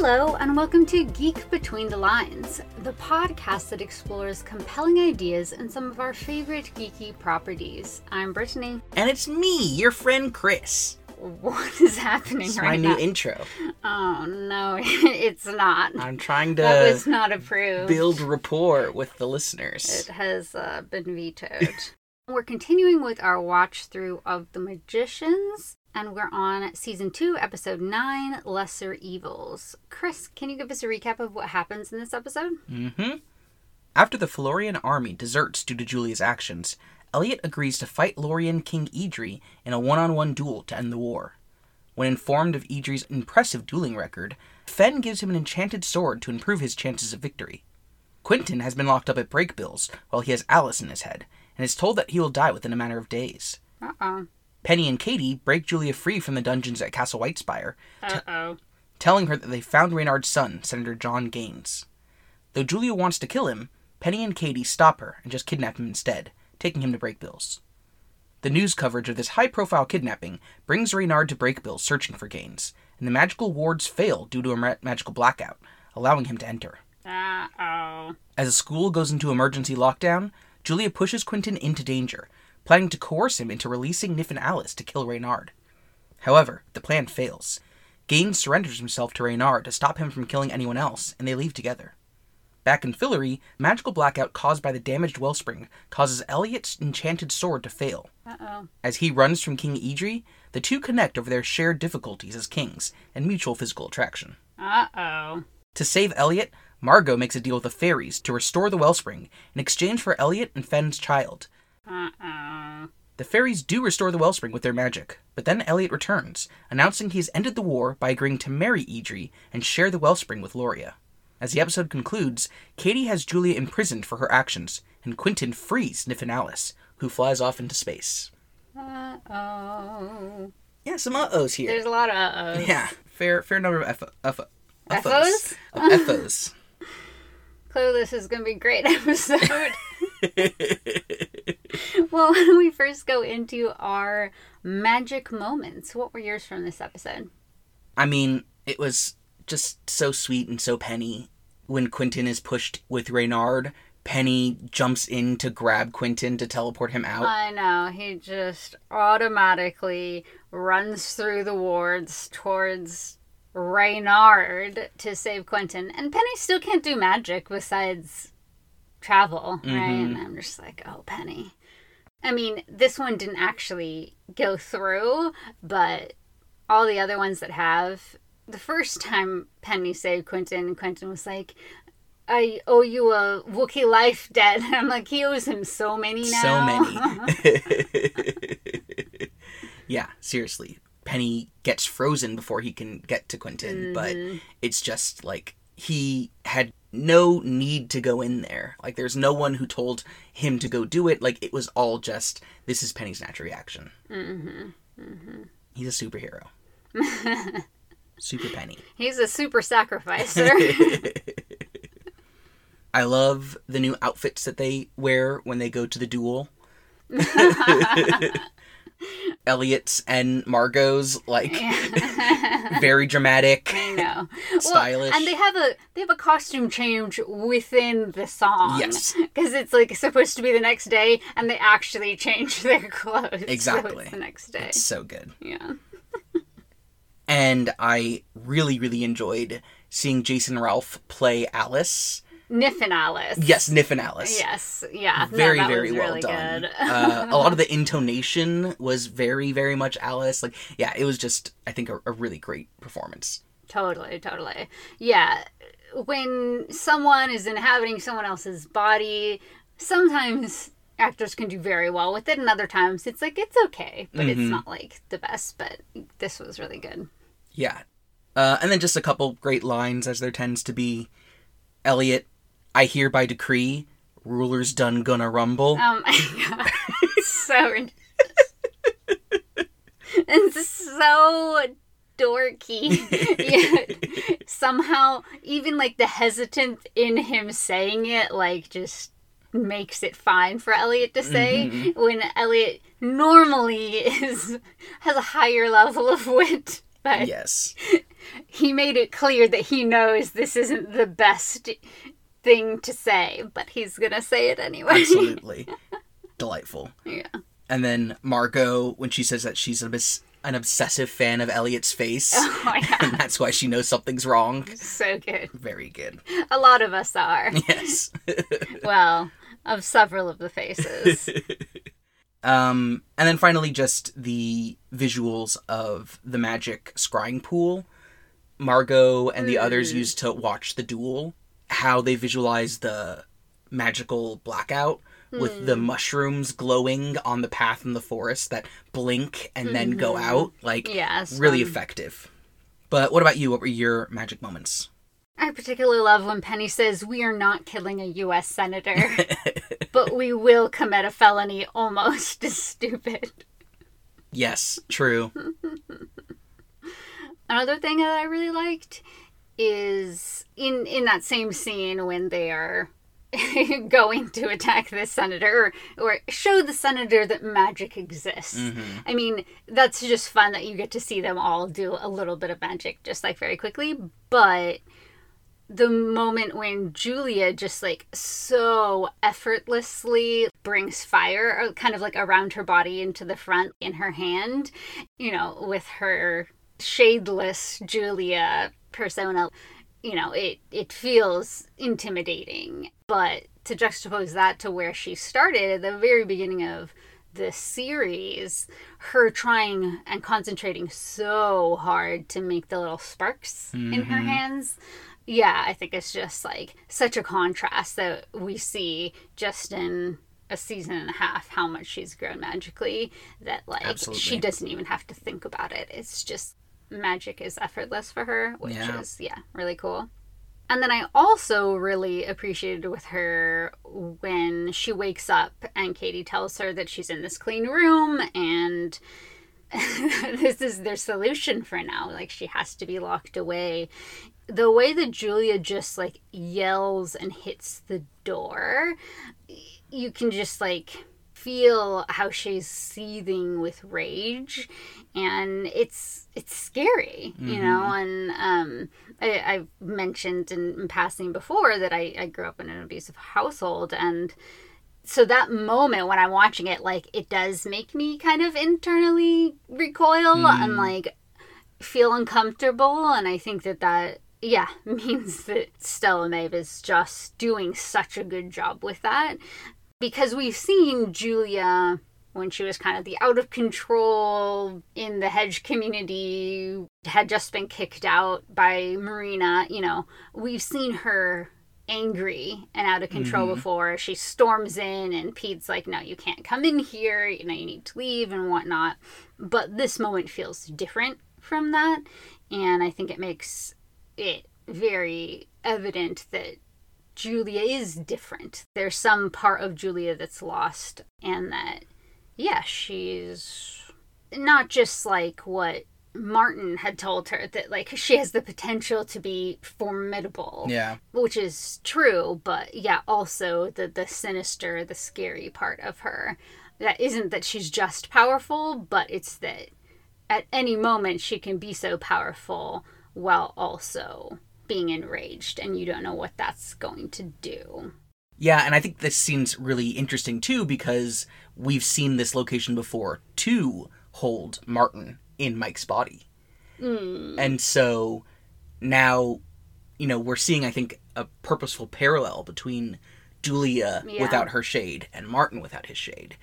Hello, and welcome to Geek Between the Lines, the podcast that explores compelling ideas and some of our favorite geeky properties. I'm Brittany. And it's me, your friend Chris. What is happening It's right now? my new intro. oh no, it's not. I'm trying to. that was not approved. build rapport with the listeners. It has uh, been vetoed. we're continuing with our watch through of The Magicians, and we're on season two, episode nine, Lesser Evils. Chris, can you give us a recap of what happens in this episode? Mm-hmm. After the Fillorian army deserts due to Julia's actions, Eliot agrees to fight Lorian King Idri in a one-on-one duel to end the war. When informed of Idri's impressive dueling record, Fen gives him an enchanted sword to improve his chances of victory. Quentin has been locked up at Brakebills while he has Alice in his head, and is told that he will die within a matter of days. Uh oh. Penny and Kady break Julia free from the dungeons at Castle Whitespire, oh. telling her that they found Reynard's son, Senator John Gaines. Though Julia wants to kill him, Penny and Kady stop her and just kidnap him instead, taking him to Brakebills. The news coverage of this high profile kidnapping brings Reynard to Brakebills searching for Gaines, and the magical wards fail due to a ma- magical blackout, allowing him to enter. Uh oh. As the school goes into emergency lockdown, Julia pushes Quentin into danger, planning to coerce him into releasing Niffin Alice to kill Reynard. However, the plan fails. Gaines surrenders himself to Reynard to stop him from killing anyone else, and they leave together. Back in Fillory, magical blackout caused by the damaged wellspring causes Eliot's enchanted sword to fail. Uh oh. As he runs from King Idri, the two connect over their shared difficulties as kings and mutual physical attraction. Uh oh. To save Eliot, Margo makes a deal with the fairies to restore the wellspring in exchange for Eliot and Fen's child. Uh oh. The fairies do restore the wellspring with their magic, but then Eliot returns, announcing he's ended the war by agreeing to marry Idri and share the wellspring with Loria. As the episode concludes, Kady has Julia imprisoned for her actions, and Quentin frees Niffin Alice, who flies off into space. Uh oh. Yeah, some uh-ohs here. There's a lot of uh ohs. Yeah, fair fair number of F- F- F-os? Of F-os. Clearly, this is going to be a great episode. well, when we first go into our magic moments, what were yours from this episode? I mean, it was just so sweet and so Penny. When Quentin is pushed with Reynard, Penny jumps in to grab Quentin to teleport him out. I know. He just automatically runs through the wards towards Reynard to save Quentin. And Penny still can't do magic besides travel, right? And mm-hmm. I'm just like, oh, Penny. I mean, this one didn't actually go through, but all the other ones that have. The first time Penny saved Quentin, Quentin was like, I owe you a Wookiee life debt. And I'm like, he owes him so many now. So many. yeah, seriously. Penny gets frozen before he can get to Quentin, but mm-hmm. it's just like he had no need to go in there. Like there's no one who told him to go do it. Like it was all just this is Penny's natural reaction. Mm-hmm. He's a superhero. Super Penny. He's a super sacrificer. I love the new outfits that they wear when they go to the duel. Eliot's and Margo's like very dramatic, I know. stylish. Well, and they have a they have a costume change within the song. Yes. Because it's like supposed to be the next day, and they actually change their clothes. so Exactly. it's the next day. It's so good. Yeah. And I really, really enjoyed seeing Jason Ralph play Alice. Niffin Alice. Yes, Niffin Alice. Yes. Yeah. No, Very, that very well really done. Good. uh, a lot of the intonation was very, very much Alice. Like, yeah, it was just, I think, a, a really great performance. Totally, totally. Yeah. When someone is inhabiting someone else's body, sometimes actors can do very well with it, and other times it's like it's okay, but it's not like the best. But this was really good. Yeah. Uh, and then just a couple great lines, as there tends to be. Eliot, I hereby decree, rulers done gonna rumble. Oh my god. so it's so dorky. Yet somehow even like the hesitant in him saying it like just makes it fine for Eliot to say mm-hmm. when Eliot normally is has a higher level of wit but Yes. he made it clear that he knows this isn't the best thing to say, but he's gonna say it anyway. Absolutely. Delightful. yeah. And then Margo, when she says that she's an, obs- an obsessive fan of Eliot's face, Oh my and that's why she knows something's wrong. So good. Very good. A lot of us are. Yes. Well, of several of the faces. um, and then finally, just the visuals of the magic scrying pool. Margo and the others used to watch the duel, how they visualize the magical blackout with the mushrooms glowing on the path in the forest that blink and then go out. Like, Yes. really um, effective. But what about you? What were your magic moments? I particularly love when Penny says, We are not killing a U.S. Senator, but we will commit a felony almost as stupid. Yes, true. Another thing that I really liked is in in that same scene when they are going to attack the senator or, or show the senator that magic exists. I mean, that's just fun that you get to see them all do a little bit of magic just like very quickly, but the moment when Julia just like so effortlessly brings fire uh, kind of like around her body into the front in her hand, you know, with her shadeless Julia persona, you know, it it feels intimidating. But to juxtapose that to where she started at the very beginning of the series, her trying and concentrating so hard to make the little sparks in her mm-hmm. hands. Yeah, I think it's just like such a contrast that we see just in a season and a half how much she's grown magically that like Absolutely. she doesn't even have to think about it. It's just magic is effortless for her, which Yeah. is yeah, really cool. And then I also really appreciated with her when she wakes up and Kady tells her that she's in this clean room and this is their solution for now. Like she has to be locked away. The way that Julia just like yells and hits the door, you can just like feel how she's seething with rage and it's it's scary you know and um I, i've mentioned in, in passing before that I, I grew up in an abusive household and so that moment when i'm watching it like it does make me kind of internally recoil and like feel uncomfortable and i think that that yeah means that stella maeve is just doing such a good job with that because we've seen Julia when she was kind of the out of control in the hedge community, had just been kicked out by Marina, you know, we've seen her angry and out of control mm-hmm. before. She storms in and Pete's like, no, you can't come in here, you know, you need to leave and whatnot. But this moment feels different from that. And I think it makes it very evident that Julia is different. There's some part of Julia that's lost, and that, yeah, she's not just like what Martin had told her, that like she has the potential to be formidable, Yeah. which is true, but yeah, also the, the sinister, the scary part of her. That isn't that she's just powerful, but it's that at any moment she can be so powerful while also being enraged and you don't know what that's going to do. Yeah, and I think this scene's really interesting too because we've seen this location before to hold Martin in Mike's body. And so now, you know, we're seeing, I think, a purposeful parallel between Julia Yeah. without her shade and Martin without his shade.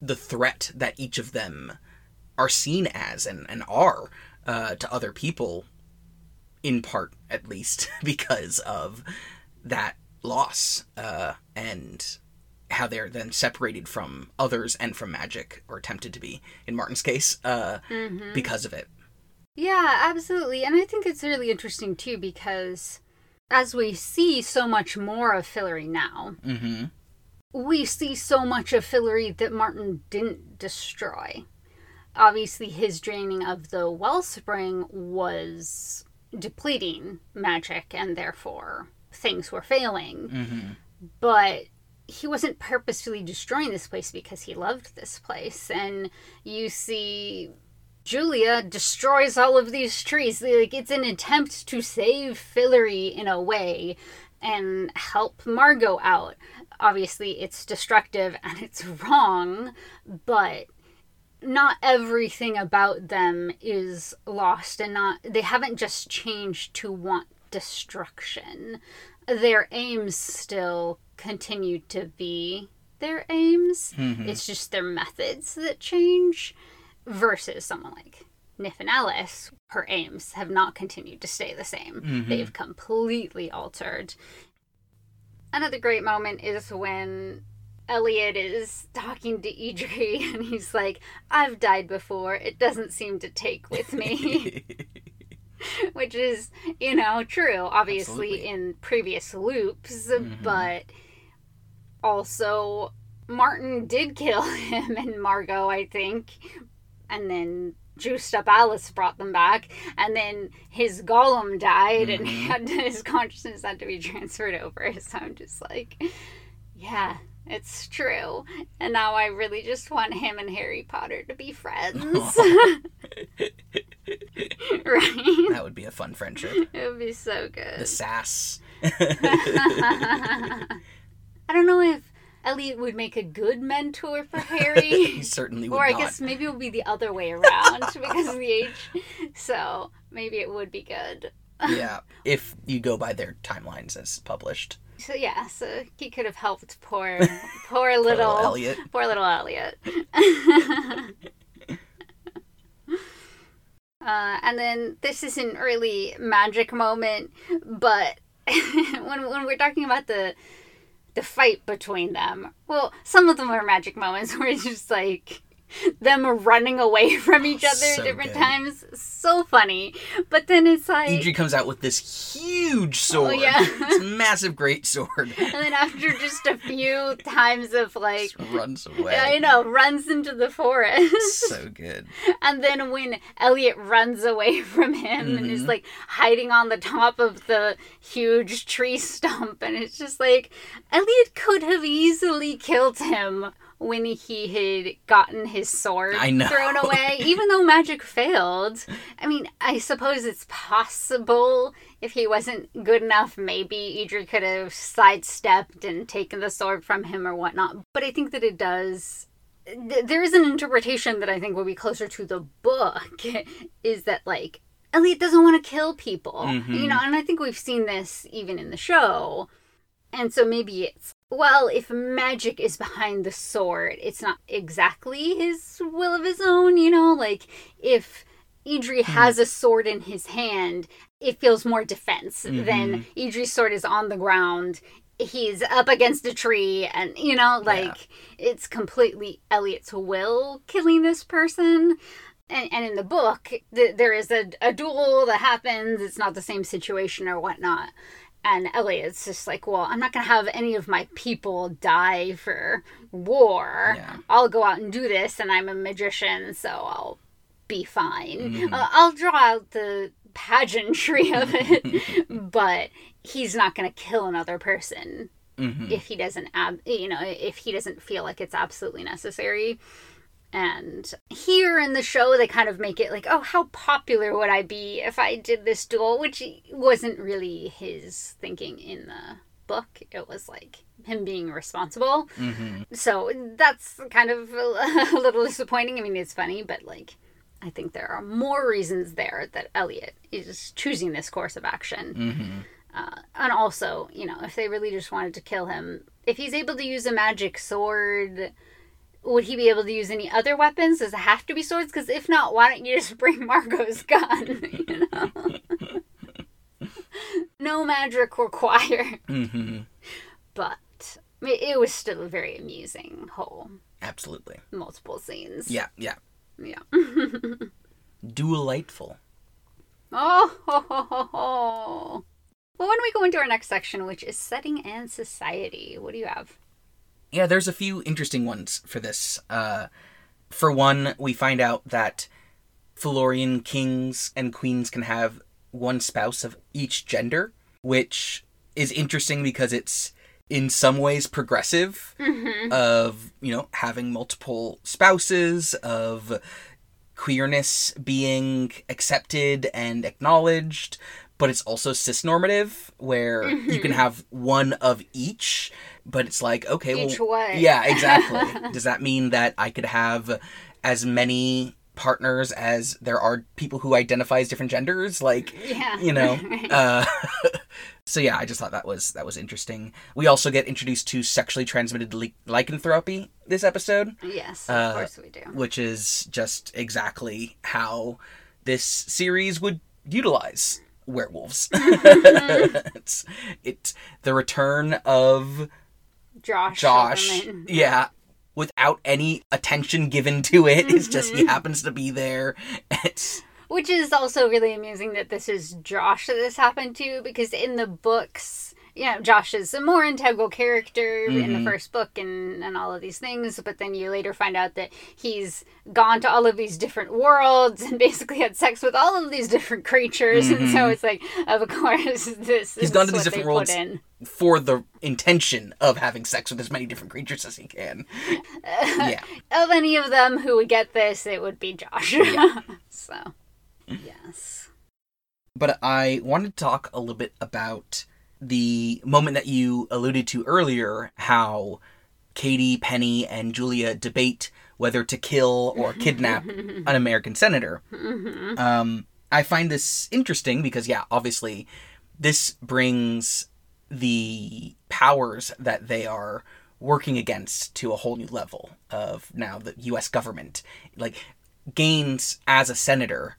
The threat that each of them are seen as and, and are uh, to other people, in part at least, because of that loss uh, and how they're then separated from others and from magic, or tempted to be in Martin's case, uh, because of it. Yeah, absolutely. And I think it's really interesting too because as we see so much more of Fillory now, Mm-hmm. we see so much of Fillory that Martin didn't destroy. Obviously, his draining of the wellspring was depleting magic, and therefore things were failing. Mm-hmm. But he wasn't purposefully destroying this place because he loved this place. And you see Julia destroys all of these trees. Like it's an attempt to save Fillory in a way and help Margo out. Obviously, it's destructive and it's wrong, but not everything about them is lost and not they haven't just changed to want destruction. Their aims still continue to be their aims. Mhm. It's just their methods that change versus someone like Niffin Alice, her aims have not continued to stay the same. Mhm. They've completely altered. Another great moment is when Eliot is talking to Idri and he's like, I've died before. It doesn't seem to take with me. Which is, you know, true, obviously, Absolutely. in previous loops, Mhm. but also Martin did kill him and Margo, I think. And then juiced up Alice brought them back. And then his golem died and Mhm. had to, his consciousness had to be transferred over. So I'm just like, yeah, it's true. And now I really just want him and Harry Potter to be friends. right? that would be a fun friendship. It would be so good. The sass. I don't know if Eliot would make a good mentor for Harry. he certainly would or I not. guess maybe it would be the other way around because of the age. So maybe it would be good. yeah, if you go by their timelines as published. So yeah, so he could have helped poor poor Poor little Eliot. poor little Eliot. uh, and then this is an early magic moment, but when when we're talking about the the fight between them, well, some of them are magic moments where it's just like them running away from each other So at different good. times. So funny. But then it's like Idri comes out with this huge sword. Oh, yeah. this massive great sword. and then after just a few times of like Just runs away. I know, runs into the forest. so good. And then when Eliot runs away from him and is Mhm. like hiding on the top of the huge tree stump, and it's just like Eliot could have easily killed him when he had gotten his sword thrown away, even though magic failed. I mean, I suppose it's possible if he wasn't good enough, maybe Idri could have sidestepped and taken the sword from him or whatnot. But I think that it does there is an interpretation that I think will be closer to the book is that like Eliot doesn't want to kill people. Mhm. You know, and I think we've seen this even in the show. And so maybe it's well, if magic is behind the sword, it's not exactly his will of his own, you know, like if Idri hmm. has a sword in his hand, it feels more defense mm-hmm. than Idri's sword is on the ground. He's up against a tree, and you know, like it's completely Eliot's will killing this person. And, and in the book, th- there is a, a duel that happens. It's not the same situation or whatnot. And Eliot's just like, well, I'm not going to have any of my people die for war. Yeah. I'll go out and do this, and I'm a magician, so I'll be fine. Mhm. Uh, I'll draw out the pageantry of it, but he's not going to kill another person hmm if he doesn't ab- you know if he doesn't feel like it's absolutely necessary and here in the show they kind of make it like oh how popular would i be if i did this duel? Which wasn't really his thinking in the book. It was like him being responsible. Hmm so that's kind of a, little disappointing. I mean it's funny but like i think there are more reasons there that eliot is choosing this course of action. Hmm uh, and also, you know, if they really just wanted to kill him, if he's able to use a magic sword, would he be able to use any other weapons? Does it have to be swords? Because if not, why don't you just bring Margo's gun? you know? no magic required. hmm But it was still a very amusing whole Absolutely. multiple scenes. Yeah, yeah. Yeah. Duelightful. Oh, ho, ho, ho, ho. Well, when we go into our next section, which is setting and society, what do you have? Yeah, there's a few interesting ones for this. Uh, for one, we find out that Fillorian kings and queens can have one spouse of each gender, which is interesting because it's in some ways progressive Mm-hmm. of, you know, having multiple spouses, of queerness being accepted and acknowledged, but it's also cisnormative where you can have one of each, but it's like, okay, Each well, way. yeah, exactly. Does that mean that I could have as many partners as there are people who identify as different genders? Like, Yeah. you know uh so yeah i just thought that was that was interesting we also get introduced to sexually transmitted ly- lycanthropy this episode yes, of uh, course we do. which is just exactly how this series would utilize werewolves it's it's the return of Josh. josh yeah without any attention given to it. It's just he mm-hmm. happens to be there. It's Which is also really amusing that this is Josh that this happened to, because in the books, you know, Josh is a more integral character in Mm-hmm. the first book and, and all of these things, but then you later find out that he's gone to all of these different worlds and basically had sex with all of these different creatures, and so it's like, of course, this Mm-hmm. He's gone to these different worlds in. for the intention of having sex with as many different creatures as he can. yeah. Of any of them who would get this, it would be Josh. so, yes. But I wanted to talk a little bit about the moment that you alluded to earlier how Kady, Penny, and Julia debate whether to kill or kidnap an American senator. Um, I find this interesting because, yeah, obviously, this brings the powers that they are working against to a whole new level of now the U.S. government. Like, Gaines as a senator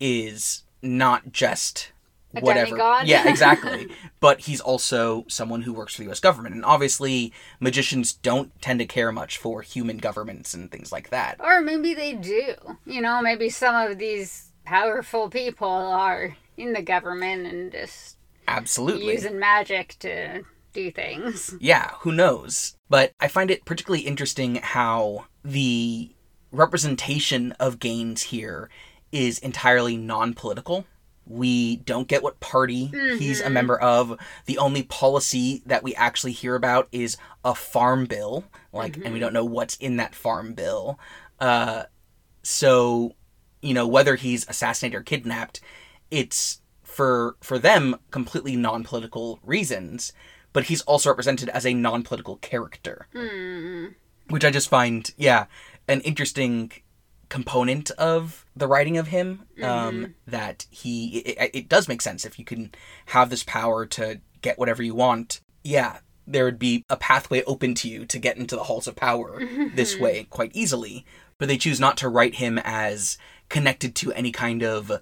is not just A whatever. demigod? Yeah, exactly. but he's also someone who works for the U.S. government, and obviously, magicians don't tend to care much for human governments and things like that. Or maybe they do. You know, maybe some of these powerful people are in the government and just Absolutely. using magic to do things. Yeah, who knows? But I find it particularly interesting how the representation of Gaines here is entirely non political. We don't get what party he's a mm-hmm. member of. The only policy that we actually hear about is a farm bill, like, and we mm-hmm. don't know what's in that farm bill. Uh, so, you know, whether he's assassinated or kidnapped, it's for for them completely non-political reasons but he's also represented as a non-political character mm-hmm. which i just find yeah an interesting component of the writing of him um, that he it, it does make sense if you can have this power to get whatever you want. Yeah there would be a pathway open to you to get into the halls of power this way quite easily but they choose not to write him as connected to any kind of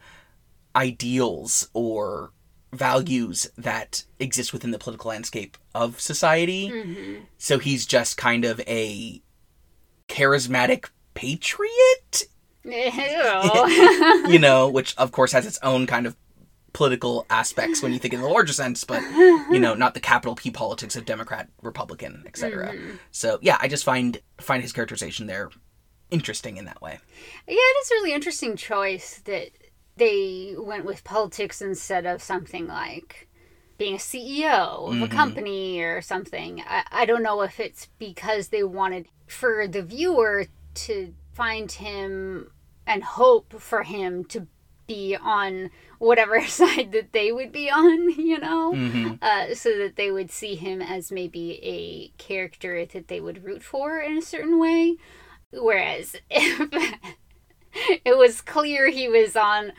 ideals or values that exist within the political landscape of society. So he's just kind of a charismatic patriot, you know, which of course has its own kind of political aspects when you think in the larger sense, but you know, not the capital P politics of Democrat, Republican, etc. Mm-hmm. So yeah, I just find find his characterization there interesting in that way. Yeah, it is a really interesting choice that they went with politics instead of something like being a CEO of a mm-hmm. company or something. I, I don't know if it's because they wanted for the viewer to find him and hope for him to be on whatever side that they would be on, you know, uh, so that they would see him as maybe a character that they would root for in a certain way. Whereas if it was clear he was on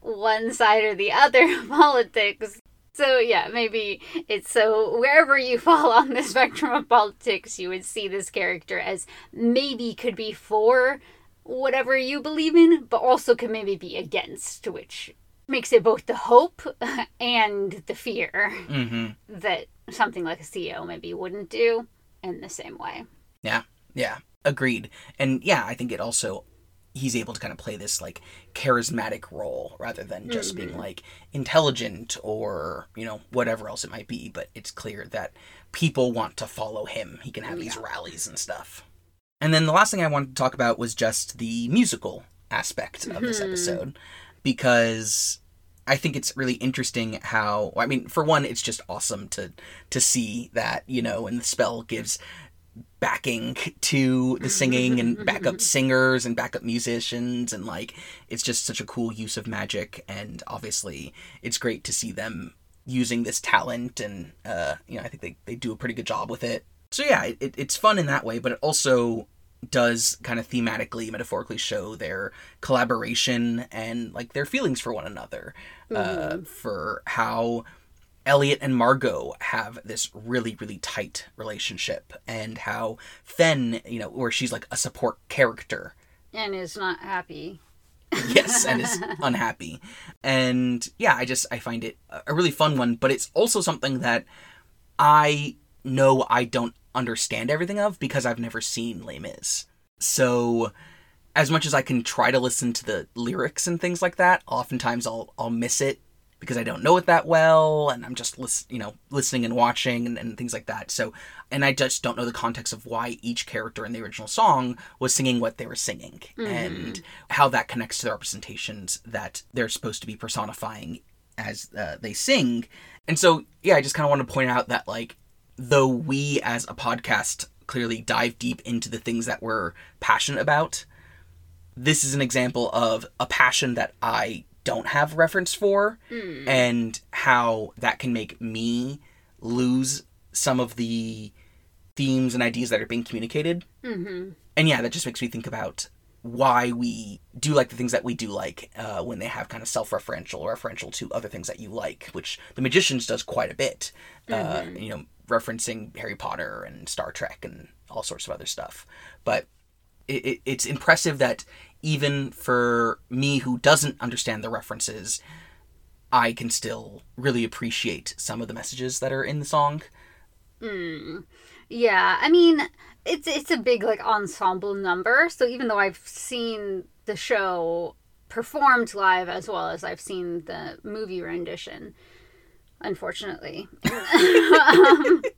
one side or the other of politics. So yeah, maybe it's so wherever you fall on the spectrum of politics, you would see this character as maybe could be for whatever you believe in, but also could maybe be against, which makes it both the hope and the fear hmm that something like a CEO maybe wouldn't do in the same way. Yeah, yeah, agreed. And yeah, I think it also he's able to kind of play this like charismatic role rather than just being mm-hmm. like intelligent or you know whatever else it might be. But it's clear that people want to follow him. He can have these rallies and stuff. And then the last thing I wanted to talk about was just the musical aspect of this mm-hmm. episode because I think it's really interesting how I mean for one it's just awesome to to see that you know and the spell gives backing to the singing and backup singers and backup musicians and like it's just such a cool use of magic and obviously it's great to see them using this talent and uh you know i think they, they do a pretty good job with it. So yeah it, it's fun in that way but it also does kind of thematically metaphorically show their collaboration and like their feelings for one another uh for how Eliot and Margo have this really, really tight relationship, and how Fen, you know, where she's like a support character, And is not happy. yes, and is unhappy, and yeah, I just I find it a really fun one, but it's also something that I know I don't understand everything of because I've never seen Les Mis. So, as much as I can try to listen to the lyrics and things like that, oftentimes I'll I'll miss it because I don't know it that well, and I'm just lis- you know listening and watching and, and things like that. So, and I just don't know the context of why each character in the original song was singing what they were singing and how that connects to the representations that they're supposed to be personifying as uh, they sing. And so, yeah, I just kind of want to point out that like though we as a podcast clearly dive deep into the things that we're passionate about, this is an example of a passion that I don't have reference for and how that can make me lose some of the themes and ideas that are being communicated. Mm-hmm. And yeah, that just makes me think about why we do like the things that we do like uh, when they have kind of self-referential or referential to other things that you like, which The Magicians does quite a bit. Uh, you know, referencing Harry Potter and Star Trek and all sorts of other stuff. But it, it, it's impressive that even for me who doesn't understand the references, I can still really appreciate some of the messages that are in the song. Yeah, I mean, it's it's a big like ensemble number. So even though I've seen the show performed live as well as I've seen the movie rendition, unfortunately. Um,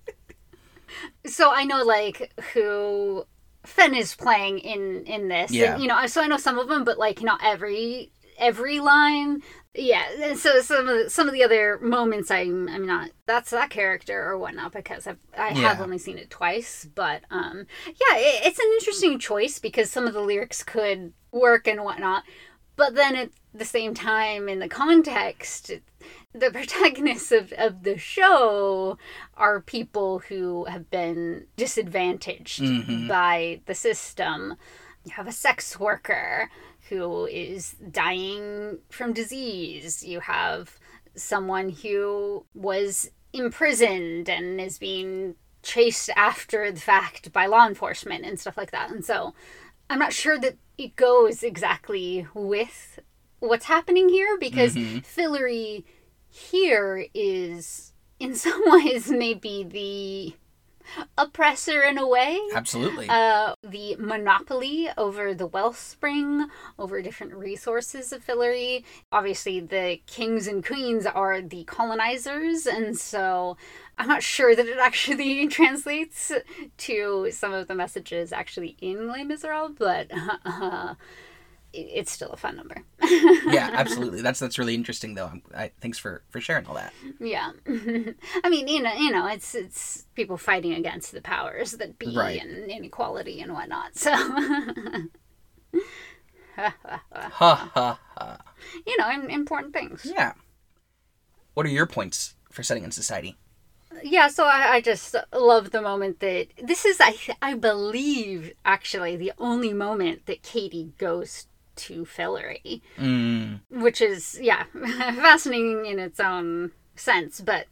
so I know like who Fen is playing in in this. and, you know, so I know some of them, but like not every every line. Yeah, and so some of the, some of the other moments I'm I'm not that's that character or whatnot because I've I have only seen it twice, but um yeah, it, it's an interesting choice because some of the lyrics could work and whatnot, but then at the same time in the context, the protagonists of, of the show are people who have been disadvantaged Mhm. by the system. You have a sex worker who is dying from disease. You have someone who was imprisoned and is being chased after the fact by law enforcement and stuff like that. And so I'm not sure that it goes exactly with what's happening here because Mhm. Fillory here is in some ways maybe the oppressor in a way Absolutely. uh, the monopoly over the wellspring, over different resources of Fillory. Obviously, the kings and queens are the colonizers, and so I'm not sure that it actually translates to some of the messages actually in Les Miserables, but uh, it's still a fun number. yeah, absolutely. That's that's really interesting though. I'm, I, thanks for for sharing all that. Yeah, I mean, you know, you know, it's it's people fighting against the powers that be Right. and inequality and whatnot. So, Ha ha ha. you know, important things. Yeah. What are your points for setting in society? Yeah, so I, I just love the moment that this is, I I believe, actually the only moment that Kady goes to Fillory, Mm, which is yeah, fascinating in its own sense, but.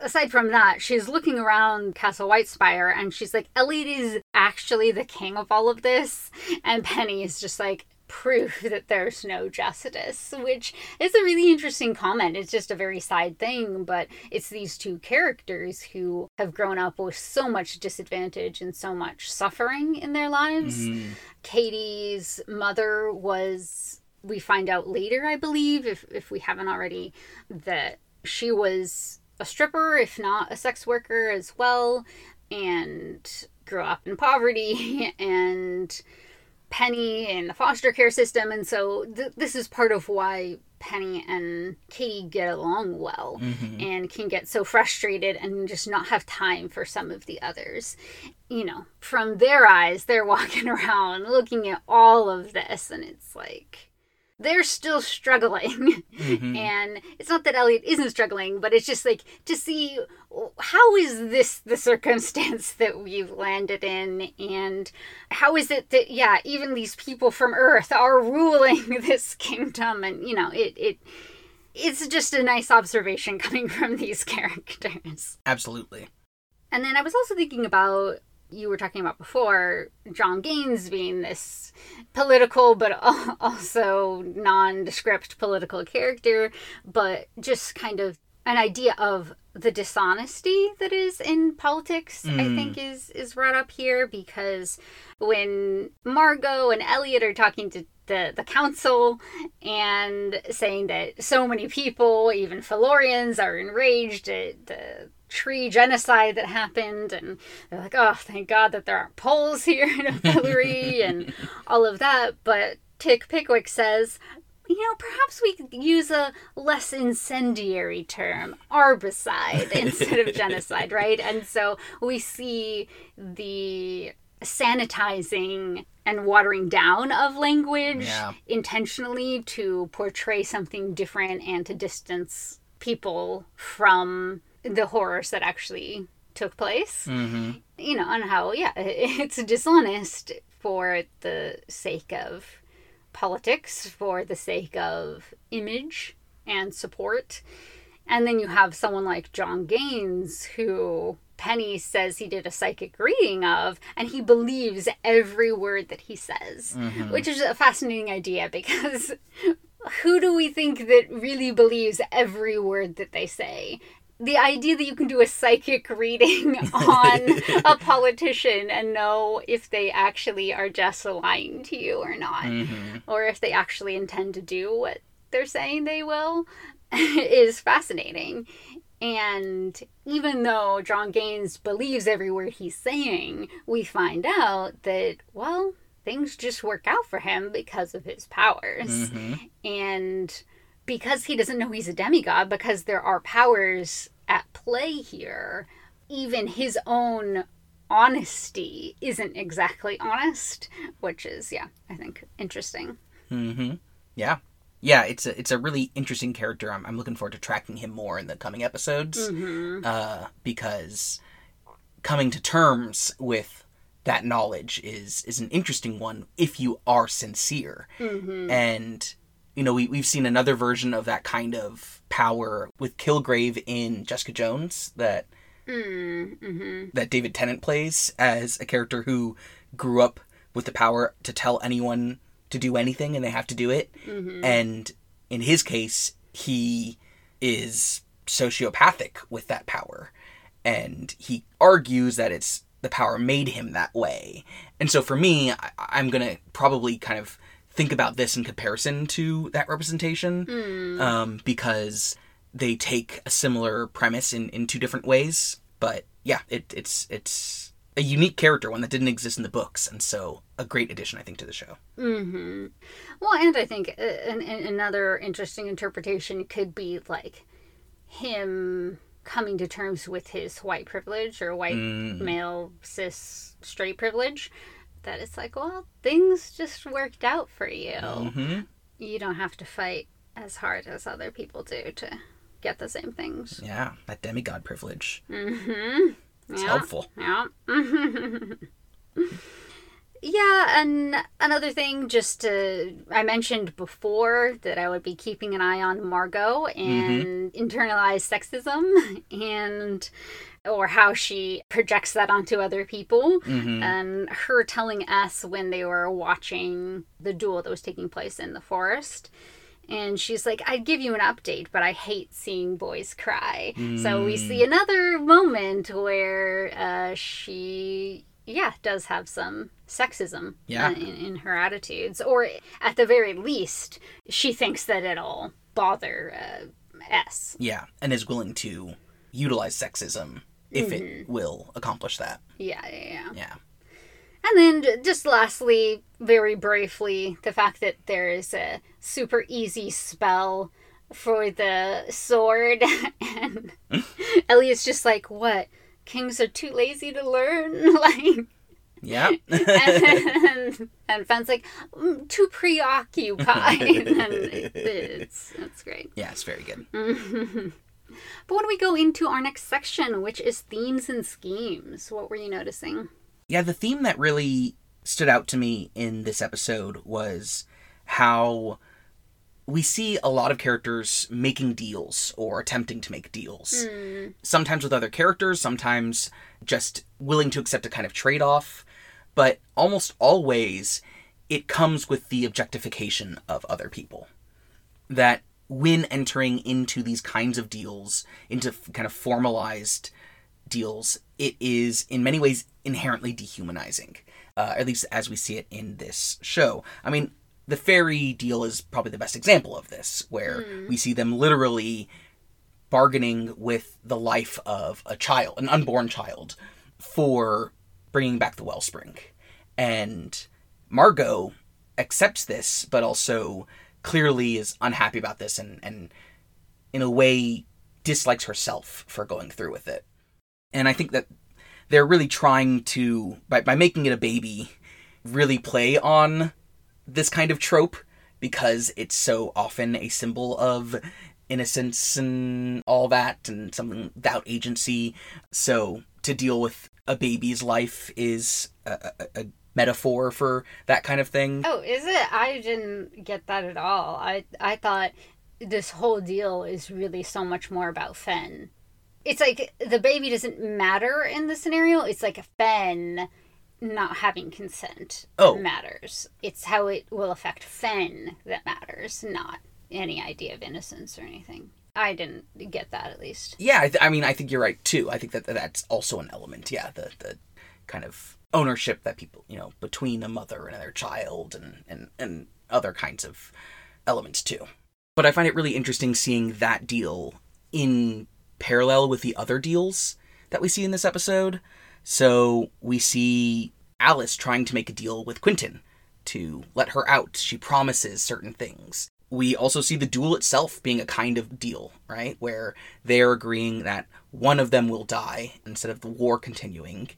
Aside from that, she's looking around Castle Whitespire and she's like, Eliot is actually the king of all of this. And Penny is just like, proof that there's no justice, which is a really interesting comment. It's just a very side thing, but it's these two characters who have grown up with so much disadvantage and so much suffering in their lives. mhm. Kady's mother was, we find out later, I believe, if, if we haven't already, that she was a stripper, if not a sex worker as well, and grew up in poverty and Penny in the foster care system. And so th- this is part of why Penny and Kady get along well Mhm. and can get so frustrated and just not have time for some of the others. You know, from their eyes, they're walking around looking at all of this, and it's like they're still struggling. Mhm. And it's not that Eliot isn't struggling, but it's just like to see how is this the circumstance that we've landed in, and how is it that yeah, even these people from Earth are ruling this kingdom, and you know it it. It's just a nice observation coming from these characters. Absolutely. And then I was also thinking about you were talking about before John Gaines being this political but al- also nondescript political character, but just kind of an idea of the dishonesty that is in politics i Mm. think is is brought up here because when margo and eliot are talking to the, the council and saying that so many people even Fillorians are enraged at the tree genocide that happened and they're like oh thank god that there aren't polls here in Fillory and all of that but Tick Pickwick says you know, perhaps we could use a less incendiary term, arbicide, instead of genocide, right? And so we see the sanitizing and watering down of language Yeah. intentionally to portray something different and to distance people from the horrors that actually took place hmm you know, and how, yeah, it's dishonest for the sake of politics, for the sake of image and support. And then you have someone like John Gaines, who Penny says he did a psychic reading of, and he believes every word that he says, Mhm. which is a fascinating idea because who do we think that really believes every word that they say? The idea that you can do a psychic reading on a politician and know if they actually are just lying to you or not, hmm or if they actually intend to do what they're saying they will, is fascinating. And even though John Gaines believes every word he's saying, we find out that, well, things just work out for him because of his powers. hmm And because he doesn't know he's a demigod, because there are powers at play here, even his own honesty isn't exactly honest, which is, yeah, I think interesting. hmm Yeah. Yeah, it's a it's a really interesting character. I'm, I'm looking forward to tracking him more in the coming episodes. hmm Uh, because coming to terms with that knowledge is is an interesting one if you are sincere. hmm And you know, we we've seen another version of that kind of power with Kilgrave in Jessica Jones that hmm that David Tennant plays as a character who grew up with the power to tell anyone to do anything and they have to do it. hmm And in his case, he is sociopathic with that power. And he argues that it's the power made him that way. And so for me, I, I'm going to probably kind of think about this in comparison to that representation Mm. um, because they take a similar premise in, in two different ways. But yeah, it, it's it's a unique character, one that didn't exist in the books, and so a great addition, I think, to the show. hmm Well, and I think uh, an, an, another interesting interpretation could be like him coming to terms with his white privilege or white Mm. male cis straight privilege. That it's like, well, things just worked out for you. hmm You don't have to fight as hard as other people do to get the same things. Yeah, that demigod privilege. Mm-hmm. It's yeah. helpful. Yeah. yeah, and another thing, just to, I mentioned before that I would be keeping an eye on Margo and internalized sexism and or how she projects that onto other people. hmm And her telling us when they were watching the duel that was taking place in the forest. And she's like, I'd give you an update, but I hate seeing boys cry. So we see another moment where uh, she, yeah, does have some sexism Yeah. in, in her attitudes. Or at the very least, she thinks that it'll bother uh, S. Yeah, and is willing to utilize sexism if Mm-hmm. it will accomplish that. Yeah, yeah, yeah. Yeah. And then just lastly, very briefly, the fact that there is a super easy spell for the sword, and Eliot's just like, "What? Kings are too lazy to learn." like, Yeah. and, and Fen's like, "Mm, "Too preoccupied." and it- it's it's great. yeah, it's very good. But when we go into our next section, which is themes and schemes, what were you noticing? Yeah, the theme that really stood out to me in this episode was how we see a lot of characters making deals or attempting to make deals. Sometimes with other characters, sometimes just willing to accept a kind of trade off, but almost always it comes with the objectification of other people. That when entering into these kinds of deals, into kind of formalized deals, it is in many ways inherently dehumanizing, uh, at least as we see it in this show. I mean, the fairy deal is probably the best example of this, where hmm. we see them literally bargaining with the life of a child, an unborn child, for bringing back the wellspring. And Margo accepts this, but also clearly is unhappy about this and, and in a way dislikes herself for going through with it. And I think that they're really trying to, by, by making it a baby, really play on this kind of trope because it's so often a symbol of innocence and all that and something without agency. So to deal with a baby's life is a, a, a metaphor for that kind of thing. Oh, is it? I didn't get that at all. I I thought this whole deal is really so much more about Fen. It's like the baby doesn't matter in the scenario. It's like Fen not having consent Oh. matters. It's how it will affect Fen that matters, not any idea of innocence or anything. I didn't get that at least. Yeah, I, th- I mean, I think you're right too. I think that that's also an element. Yeah, the the kind of ownership that people, you know, between a mother and their child, and and and other kinds of elements too. But I find it really interesting seeing that deal in parallel with the other deals that we see in this episode. So we see Alice trying to make a deal with Quentin to let her out. She promises certain things. We also see the duel itself being a kind of deal, right? Where they're agreeing that one of them will die instead of the war continuing.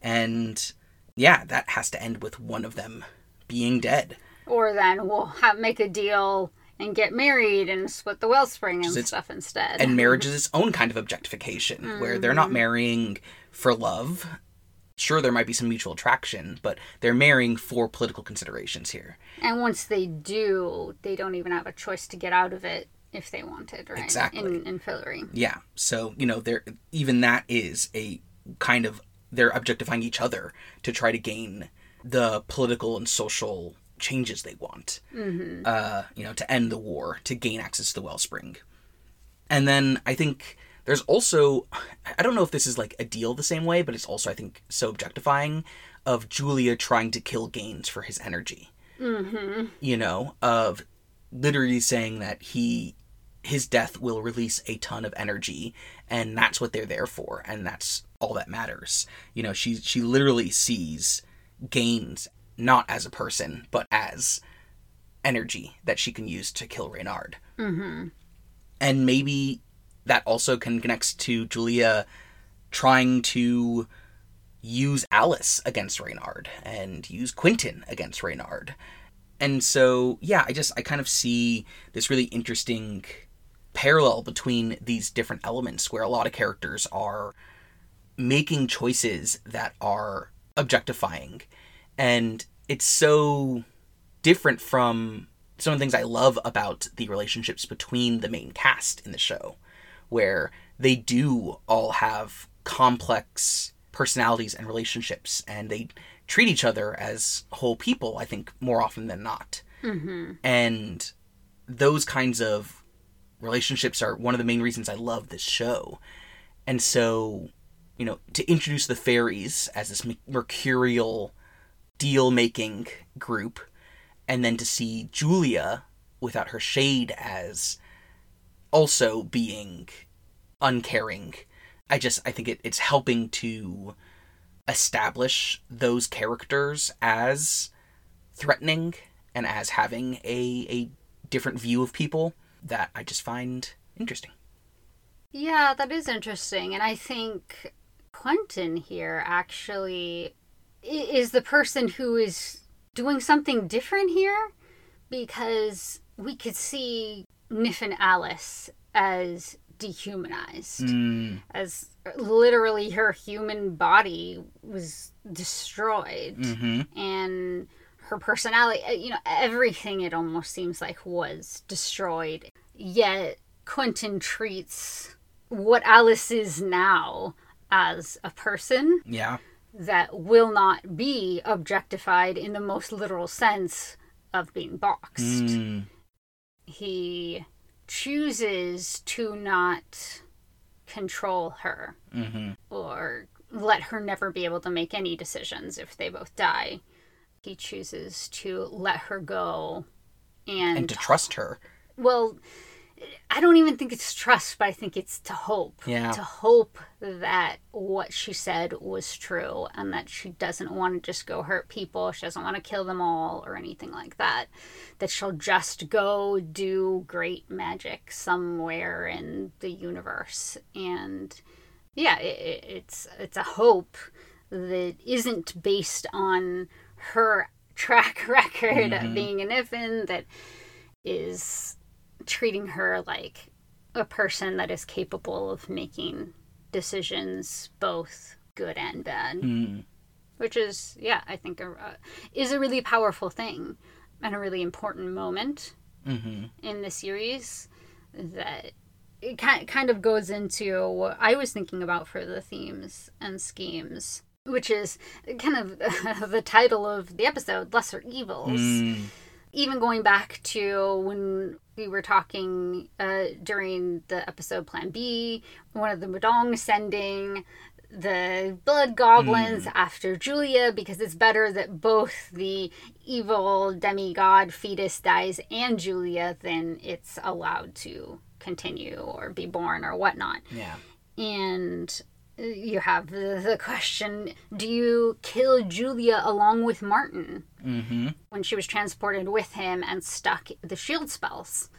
And yeah, that has to end with one of them being dead. Or then we'll have, make a deal and get married and split the wellspring and stuff instead. And marriage is its own kind of objectification, where they're not mm. marrying for love. Sure, there might be some mutual attraction, but they're marrying for political considerations here. And once they do, they don't even have a choice to get out of it if they wanted, right? Exactly. In, in Fillory. Yeah. So, you know, there even that is a kind of they're objectifying each other to try to gain the political and social changes they want. Mm-hmm. Uh, you know, to end the war, to gain access to the wellspring. And then I think there's also I don't know if this is like a deal the same way, but it's also I think so objectifying of Julia trying to kill Gaines for his energy. Mm-hmm. You know, of literally saying that he his death will release a ton of energy and that's what they're there for and that's all that matters you know she she literally sees Gaines not as a person but as energy that she can use to kill reynard mm-hmm. and maybe that also can connect to julia trying to use alice against reynard and use quentin against reynard. And so yeah i just i kind of see this really interesting parallel between these different elements where a lot of characters are making choices that are objectifying. And it's so different from some of the things i love about the relationships between the main cast in the show where they do all have complex personalities and relationships and they treat each other as whole people i think more often than not mm-hmm. and those kinds of relationships are one of the main reasons I love this show. And so, you know, to introduce the fairies as this mercurial deal making group, and then to see Julia without her shade as also being uncaring, I just I think it, it's helping to establish those characters as threatening and as having a a different view of people that I just find interesting. Yeah, that is interesting. And I think Quentin here actually is the person who is doing something different here because we could see Niffin Alice as dehumanized, Mm, as literally her human body was destroyed hmm and her personality, uh, you know, everything it almost seems like was destroyed. Yet Quentin treats what Alice is now as a person Yeah. that will not be objectified in the most literal sense of being boxed. Mm, He chooses to not control her hmm or let her never be able to make any decisions if they both die. He chooses to let her go and, And to trust her. well, I don't even think it's trust, but I think it's to hope. Yeah. To hope that what she said was true and that she doesn't want to just go hurt people. She doesn't want to kill them all or anything like that. That she'll just go do great magic somewhere in the universe. And yeah, it, it- it's it's a hope that isn't based on her track record of mm-hmm. being an infant that is treating her like a person that is capable of making decisions both good and bad. Mm, which is yeah i think a, uh, is a really powerful thing and a really important moment hmm in the series that it ki- kind of goes into what I was thinking about for the themes and schemes, which is kind of the title of the episode, Lesser Evils. Mm, Even going back to when we were talking uh, during the episode Plan B, one of the Madong sending the blood goblins after Julia because it's better that both the evil demigod fetus dies and Julia than it's allowed to continue or be born or whatnot. yeah. And you have the, the question do you kill Julia along with Martin? hmm when she was transported with him and stuck the shield spells.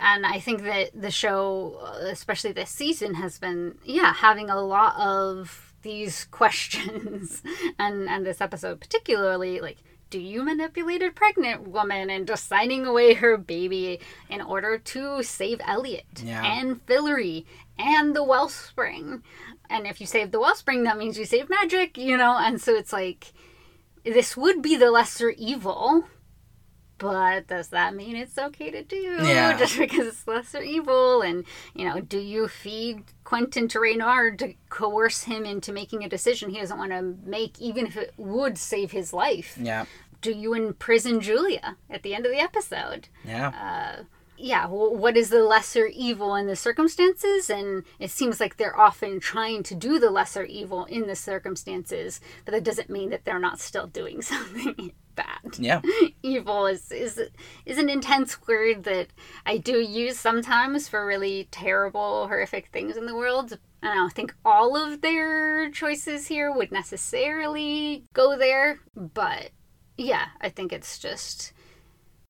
And I think that the show, especially this season, has been, yeah, having a lot of these questions. and, and this episode, particularly, like, do you manipulate a pregnant woman into signing away her baby in order to save Eliot Yeah. and Fillory and the wellspring? And if you save the wellspring, that means you save magic, you know? And so it's like, this would be the lesser evil, but does that mean it's okay to do? Yeah. Just because it's lesser evil? And, you know, do you feed Quentin to Reynard to coerce him into making a decision he doesn't want to make, even if it would save his life? Yeah. Do you imprison Julia at the end of the episode? Yeah. Uh, yeah, wh- what is the lesser evil in the circumstances? And it seems like they're often trying to do the lesser evil in the circumstances, but that doesn't mean that they're not still doing something bad. yeah. Evil is is is an intense word that I do use sometimes for really terrible, horrific things in the world. And I don't think all of their choices here would necessarily go there, but yeah, I think it's just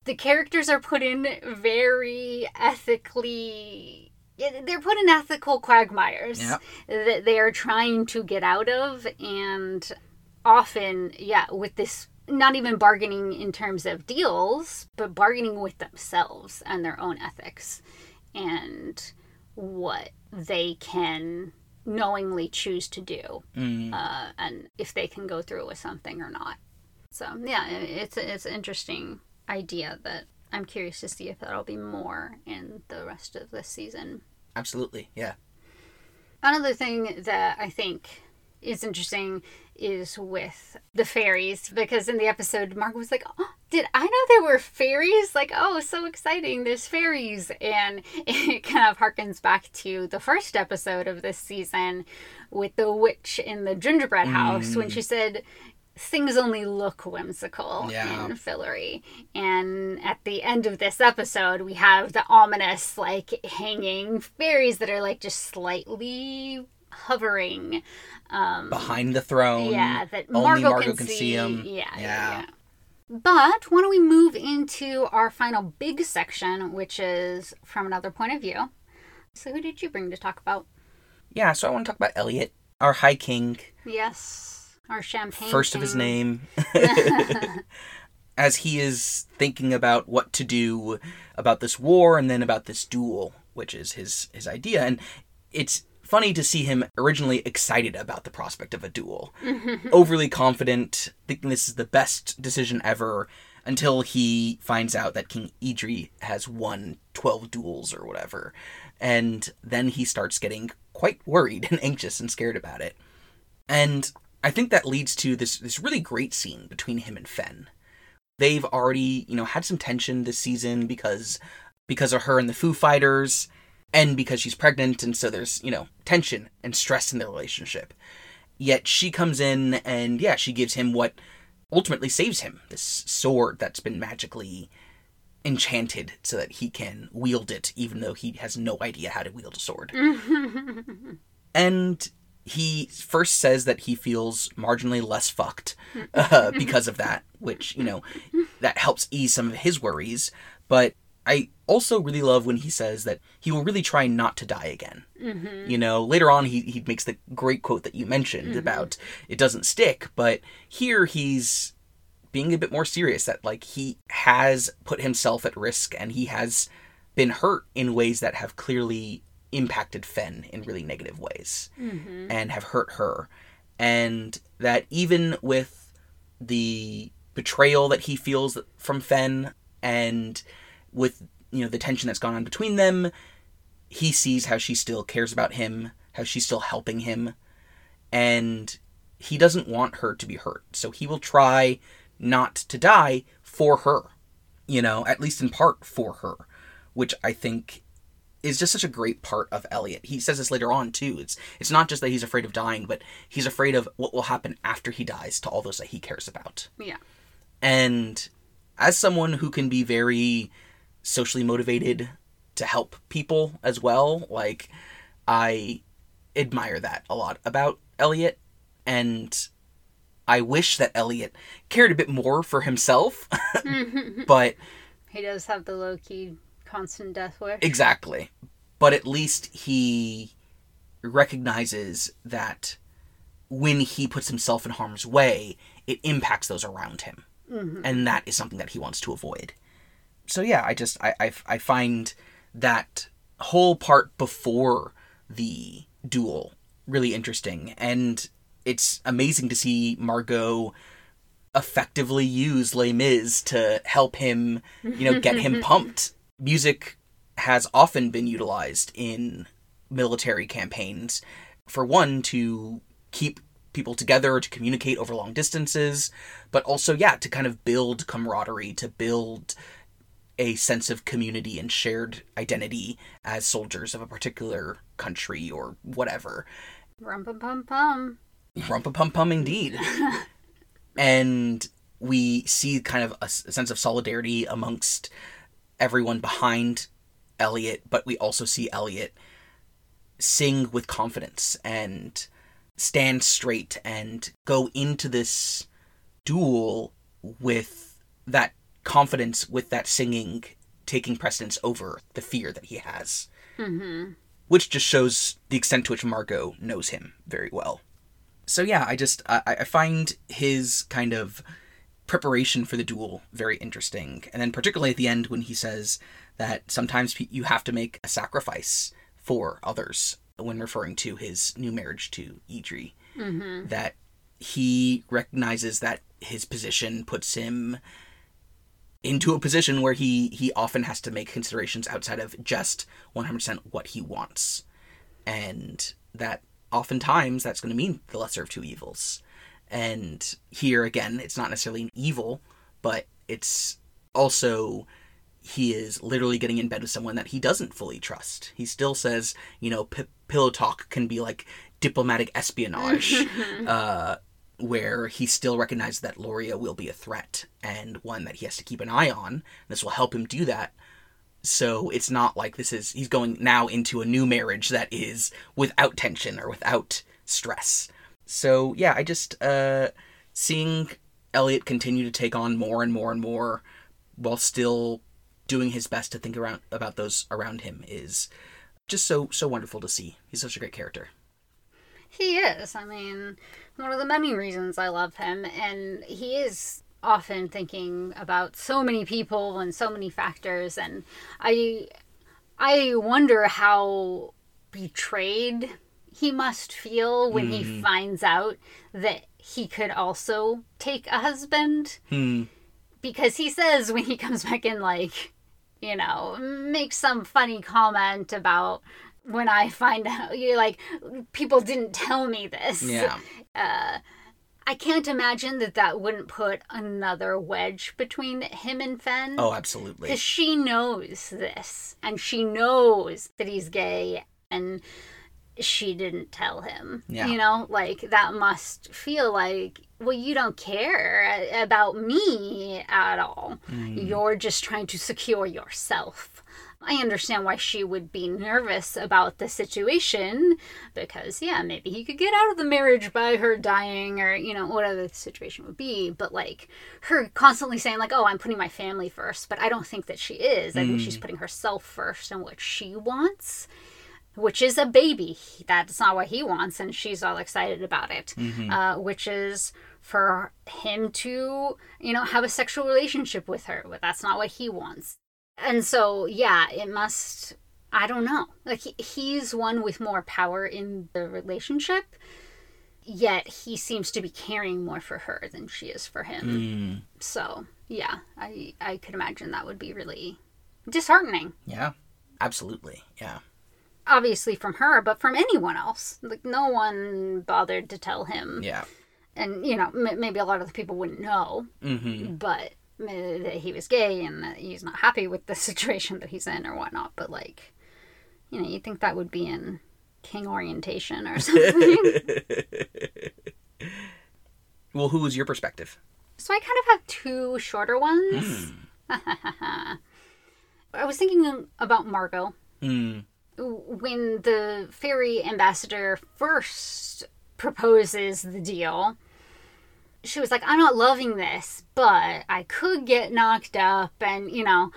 the characters are put in very ethically they're put in ethical quagmires Yeah. that they are trying to get out of and often yeah with this not even bargaining in terms of deals but bargaining with themselves and their own ethics and what they can knowingly choose to do Mm, uh, and if they can go through with something or not. So yeah, it's it's interesting idea that I'm curious to see if that'll be more in the rest of this season. absolutely. Yeah. Another thing that I think is interesting is with the fairies because in the episode Mark was like, oh, "Did I know there were fairies? Like, oh, so exciting! There's fairies!" And it kind of harkens back to the first episode of this season with the witch in the gingerbread house when she mm. said. Things only look whimsical Yeah. in Fillory. And at the end of this episode, we have the ominous, like, hanging fairies that are, like, just slightly hovering. Um, Behind the throne. yeah, that Only Margo, Margo can, can see. Yeah, yeah, Yeah. yeah. But why don't we move into our final big section, which is from another point of view? So, who did you bring to talk about? Yeah, so I want to talk about Eliot, our High King. Yes, our champagne. First of his name. As he is thinking about what to do about this war and then about this duel, which is his his idea. And it's funny to see him originally excited about the prospect of a duel. Overly confident, thinking this is the best decision ever, until he finds out that King Idri has won 12 duels or whatever. And then he starts getting quite worried and anxious and scared about it. And I think that leads to this this really great scene between him and Fen. They've already, you know, had some tension this season because because of her and the Foo Fighters and because she's pregnant and so there's, you know, tension and stress in their relationship. Yet she comes in and yeah, she gives him what ultimately saves him, this sword that's been magically enchanted so that he can wield it even though he has no idea how to wield a sword. and he first says that he feels marginally less fucked hmm. uh, because of that, which, you know, that helps ease some of his worries. But I also really love when he says that he will really try not to die again. Mm-hmm. You know, later on, he, he makes the great quote that you mentioned mm-hmm. about it doesn't stick, but here he's being a bit more serious that, like, he has put himself at risk and he has been hurt in ways that have clearly impacted Fen in really negative ways mm-hmm. and have hurt her. And that even with the betrayal that he feels from Fen and with you know the tension that's gone on between them, he sees how she still cares about him, how she's still helping him, and he doesn't want her to be hurt. So he will try not to die for her, you know, at least in part for her, which I think is just such a great part of Eliot. He says this later on too. It's it's not just that he's afraid of dying, but he's afraid of what will happen after he dies to all those that he cares about. Yeah. And as someone who can be very socially motivated to help people as well, like I admire that a lot about Eliot and I wish that Eliot cared a bit more for himself, but He does have the low key constant death wish. Exactly. But at least he recognizes that when he puts himself in harm's way, it impacts those around him. Mm-hmm. And that is something that he wants to avoid. So yeah, I just I, I I find that whole part before the duel really interesting and it's amazing to see Margo effectively use Les Mis to help him, you know, get him pumped. Music has often been utilized in military campaigns. For one, to keep people together, to communicate over long distances, but also, yeah, to kind of build camaraderie, to build a sense of community and shared identity as soldiers of a particular country or whatever. Rum pum pum pum. Rumpa pum pum indeed. and we see kind of a sense of solidarity amongst everyone behind Eliot, but we also see Eliot sing with confidence and stand straight and go into this duel with that confidence, with that singing taking precedence over the fear that he has. Mm-hmm. Which just shows the extent to which Margo knows him very well so yeah, I just I, I find his kind of preparation for the duel very interesting, and then particularly at the end when he says that sometimes you have to make a sacrifice for others when referring to his new marriage to Idri, Mm-hmm. that he recognizes that his position puts him into a position where he he often has to make considerations outside of just 100% what he wants and that oftentimes that's going to mean the lesser of two evils. And here again, it's not necessarily an evil, but it's also he is literally getting in bed with someone that he doesn't fully trust. He still says, you know, p- pillow talk can be like diplomatic espionage, uh, where he still recognizes that Loria will be a threat and one that he has to keep an eye on. This will help him do that so it's not like this is he's going now into a new marriage that is without tension or without stress. So yeah, I just uh seeing Eliot continue to take on more and more and more while still doing his best to think around about those around him is just so so wonderful to see. He's such a great character. He is. I mean, one of the many reasons I love him, and he is often thinking about so many people and so many factors, and I, I wonder how betrayed he must feel when he finds out that he could also take a husband. Hmm. Because he says when he comes back in, like, you know, make some funny comment about when I find out, you're like, people didn't tell me this. Yeah. Uh, I can't imagine that that wouldn't put another wedge between him and Fen. Oh, absolutely. Because she knows this, and she knows that he's gay, and she didn't tell him. Yeah. You know, like that must feel like, well, you don't care about me at all. Mm. You're just trying to secure yourself. I understand why she would be nervous about the situation because, yeah, maybe he could get out of the marriage by her dying or, you know, whatever the situation would be. But, like, her constantly saying, like, oh, I'm putting my family first, but I don't think that she is. I think she's putting herself first and what she wants which is a baby. That's not what he wants, and she's all excited about it. Uh, which is for him to, you know, have a sexual relationship with her, but that's not what he wants. And so, yeah, it must. I don't know. Like he, he's one with more power in the relationship, yet he seems to be caring more for her than she is for him. Mm. So, yeah, I I could imagine that would be really disheartening. Yeah. Absolutely. Yeah. Obviously from her, but from anyone else. Like no one bothered to tell him, Yeah. and you know m- maybe a lot of the people wouldn't know, Mm-hmm. but uh, that he was gay and that he's not happy with the situation that he's in or whatnot. But like, you know, you think that would be in king orientation or something. Well, who was your perspective? so I kind of have two shorter ones. I was thinking about Margo. Mm. When the fairy ambassador first proposes the deal, she was like, I'm not loving this, but I could get knocked up. And, you know,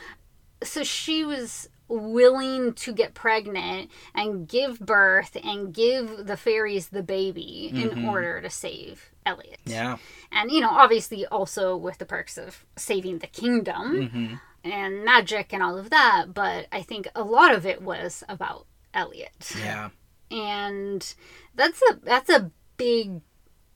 so she was willing to get pregnant and give birth and give the fairies the baby in order to save Eliot. Yeah. And, you know, obviously also with the perks of saving the kingdom Mm-hmm. And magic and all of that, but I think a lot of it was about Eliot. Yeah. And that's a that's a big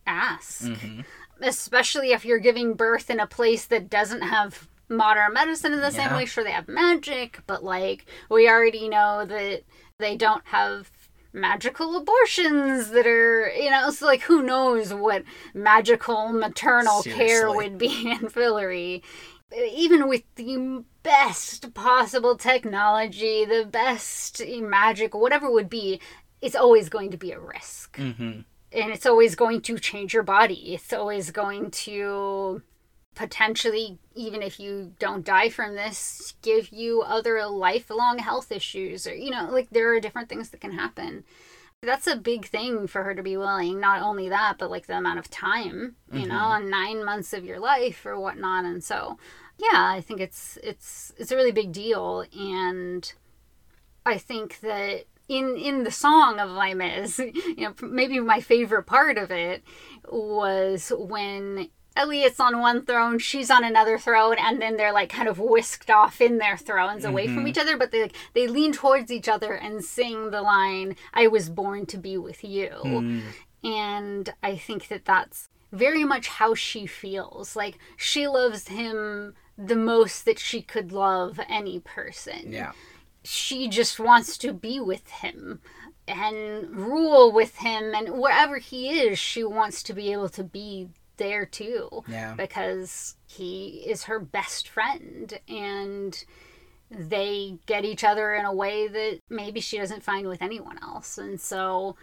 ask. Mm-hmm. Especially if you're giving birth in a place that doesn't have modern medicine in the same way. Sure they have magic, but like we already know that they don't have magical abortions that are you know so like who knows what magical maternal care would be in Fillory even with the best possible technology, the best magic, whatever it would be, it's always going to be a risk. Mm-hmm. And it's always going to change your body. It's always going to potentially, even if you don't die from this, give you other lifelong health issues. Or, you know, like there are different things that can happen. That's a big thing for her to be willing. Not only that, but like the amount of time, you know, mm-hmm. nine months of your life or whatnot. And so, yeah, I think it's it's it's a really big deal, and I think that in in the song of Les Mis, you know, maybe my favorite part of it was when Eliot's on one throne, she's on another throne, and then they're like kind of whisked off in their thrones away from mm-hmm. each other, but they like, they lean towards each other and sing the line "I was born to be with you," hmm. and I think that that's very much how she feels. Like she loves him the most that she could love any person Yeah. she just wants to be with him and rule with him and wherever he is she wants to be able to be there too Yeah. because he is her best friend and they get each other in a way that maybe she doesn't find with anyone else and so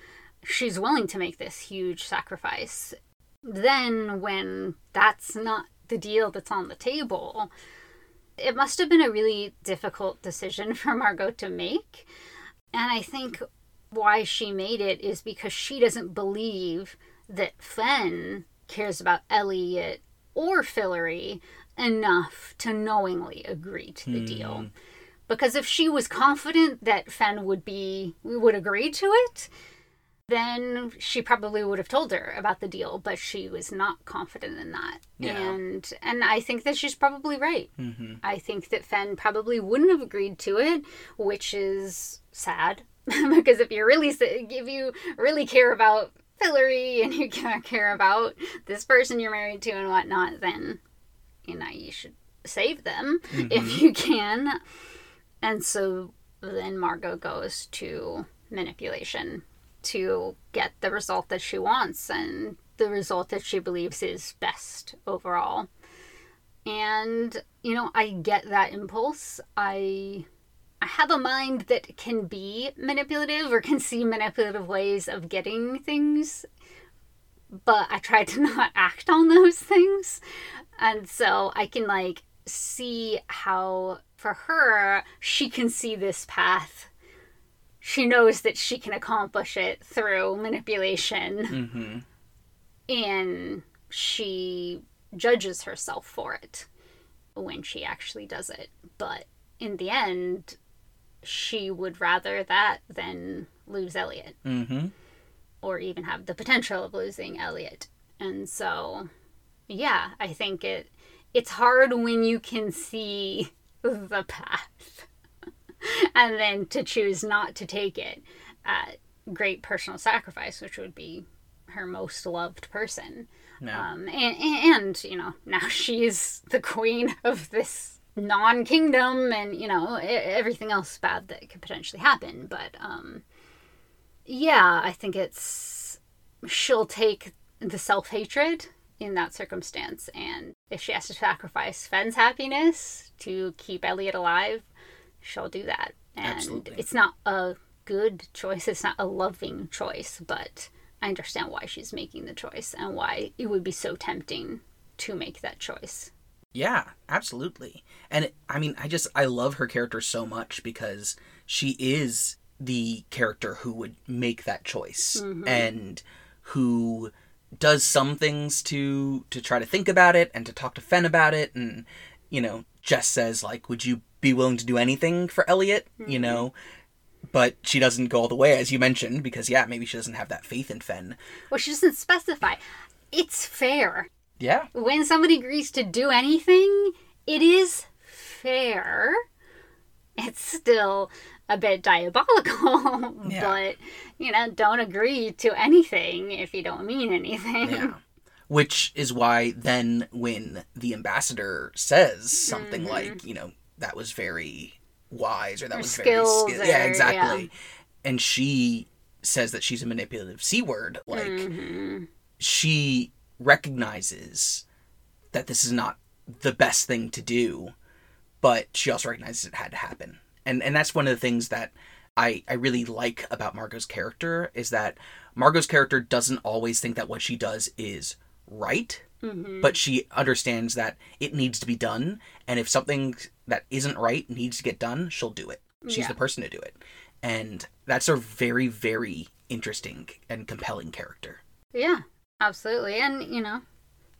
she's willing to make this huge sacrifice then when that's not the deal that's on the table it must have been a really difficult decision for Margo to make. And I think why she made it is because she doesn't believe that Fen cares about Eliot or Fillory enough to knowingly agree to the deal. Hmm. Because if she was confident that Fen would be would agree to it, then she probably would have told her about the deal, but she was not confident in that. Yeah. And and I think that she's probably right. Mm-hmm. I think that Fen probably wouldn't have agreed to it, which is sad because if you really if you really care about Fillory and you care about this person you're married to and whatnot, then you know you should save them if mm-hmm. you can. And so then Margo goes to manipulation to get the result that she wants and the result that she believes is best overall. And you know, I get that impulse. I have a mind that can be manipulative or can see manipulative ways of getting things, but I try to not act on those things. And so I can like see how for her she can see this path. She knows that she can accomplish it through manipulation Mm-hmm. and she judges herself for it when she actually does it. But in the end, she would rather that than lose Eliot Mm-hmm. or even have the potential of losing Eliot. And so, yeah, I think it it's hard when you can see the path and then to choose not to take it at great personal sacrifice, which would be her most loved person. Yeah. Um, and, and, you know, now she's the queen of this non kingdom and, you know, everything else bad that could potentially happen. But, um, yeah, I think it's. She'll take the self hatred in that circumstance. And if she has to sacrifice Fen's happiness to keep Eliot alive, she'll do that. And Absolutely. it's not a good choice, it's not a loving choice, but I understand why she's making the choice and why it would be so tempting to make that choice. Yeah, absolutely. And it, I mean, I just I love her character so much because she is the character who would make that choice mm-hmm. and who does some things to to try to think about it and to talk to Fen about it and you know, Jess says like, "Would you be willing to do anything for Eliot?" you mm-hmm. know, but she doesn't go all the way as you mentioned because yeah, maybe she doesn't have that faith in Fen. Well, she doesn't specify. It's fair. Yeah. when somebody agrees to do anything, it is fair. It's still a bit diabolical, Yeah. but you know, don't agree to anything if you don't mean anything. Yeah. Which is why then when the ambassador says something Mm-hmm. like, you know, that was very wise or that Or was skills very Yeah, or- exactly. And she says that she's a manipulative C word, like Mhm. she recognizes that this is not the best thing to do, but she also recognizes it had to happen. And and that's one of the things that I, I really like about Margo's character is that Margo's character doesn't always think that what she does is right, Mhm. but she understands that it needs to be done, and if something that isn't right needs to get done, she'll do it. She's Yeah. the person to do it. And that's a very, very interesting and compelling character. Yeah, absolutely. And, you know,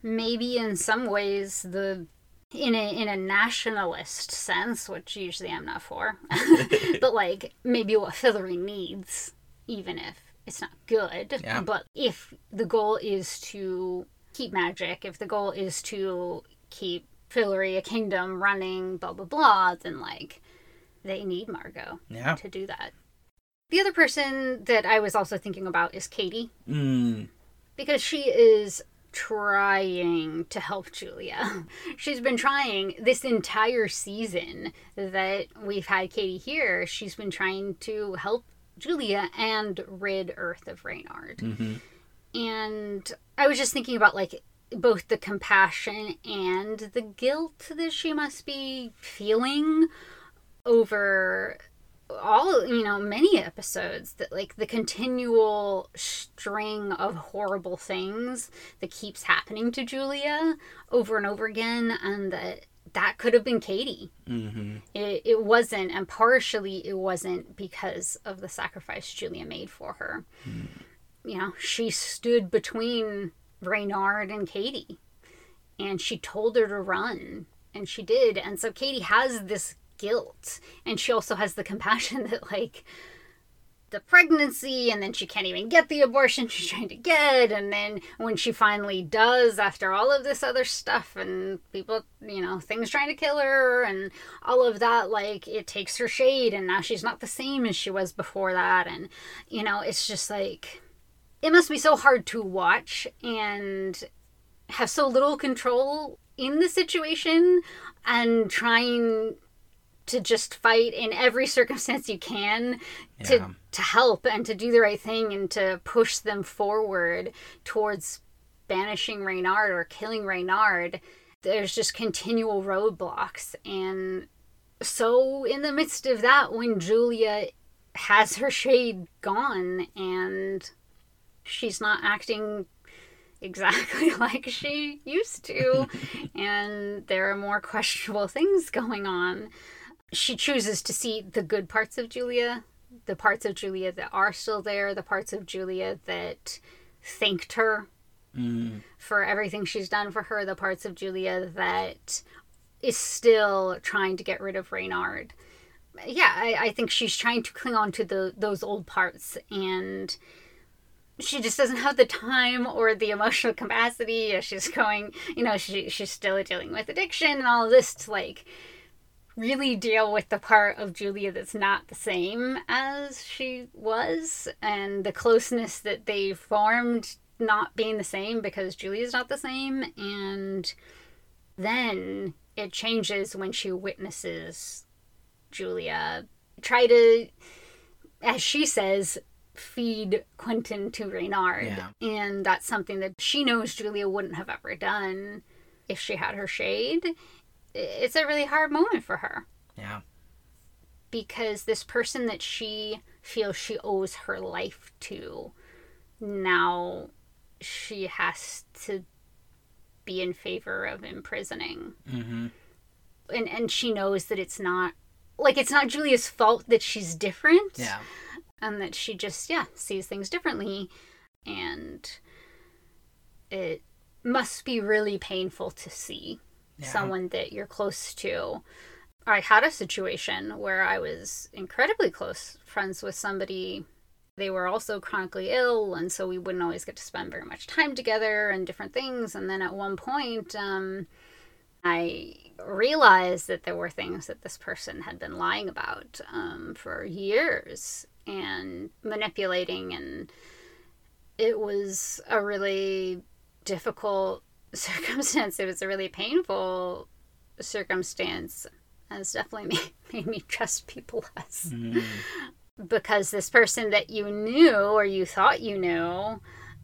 maybe in some ways the in a in a nationalist sense, which usually I'm not for. but like maybe what Fillory needs, even if it's not good. Yeah. But if the goal is to keep magic, if the goal is to keep Fillory a kingdom running, blah blah blah, then like they need Margo Yeah. to do that. The other person that I was also thinking about is Kady Mm, because she is trying to help Julia. She's been trying this entire season that we've had Kady here. She's been trying to help Julia and rid Earth of Reynard. hmm And I was just thinking about like both the compassion and the guilt that she must be feeling over all you know many episodes that like the continual string of horrible things that keeps happening to Julia over and over again and that that could have been Kady. Hmm it, it wasn't and partially it wasn't because of the sacrifice julia made for her. You know she stood between reynard and kady and she told her to run, and she did. And so Kady has this guilt, and she also has the compassion that, like, the pregnancy and then she can't even get the abortion she's trying to get. And then when she finally does after all of this other stuff and people you know things trying to kill her and all of that like it takes her shade. And now she's not the same as she was before that. And you know it's just like it must be so hard to watch and have so little control in the situation and trying to just fight in every circumstance you can to to help and to do the right thing and to push them forward towards banishing Reynard or killing Reynard. There's just continual roadblocks and so in the midst of that when Julia has her shade gone and she's not acting exactly like she used to and there are more questionable things going on she chooses to see the good parts of Julia, the parts of Julia that are still there, the parts of Julia that thanked her Mm. for everything she's done for her, the parts of Julia that is still trying to get rid of Reynard. Yeah, I, I think she's trying to cling on to the those old parts and she just doesn't have the time or the emotional capacity. She's going, you know, she she's still dealing with addiction and all this to like really deal with the part of Julia that's not the same as she was and the closeness that they formed not being the same because Julia's not the same. And then it changes when she witnesses Julia. Try to as she says feed Quentin to Reynard. Yeah. and that's something that she knows Julia wouldn't have ever done if she had her shade it's a really hard moment for her Yeah. because this person that she feels she owes her life to now she has to be in favor of imprisoning Mm-hmm. and and she knows that it's not like it's not Julia's fault that she's different Yeah. and that she just yeah sees things differently and it must be really painful to see Yeah. someone that you're close to. I had a situation where i was incredibly close friends with somebody. They were also chronically ill and so we wouldn't always get to spend very much time together and different things. And then at one point um, i realized that there were things that this person had been lying about um, for years and manipulating. And it was a really difficult circumstance. It was a really painful circumstance. And it's definitely made, made me trust people less. Mm. because this person that you knew or you thought you knew uh,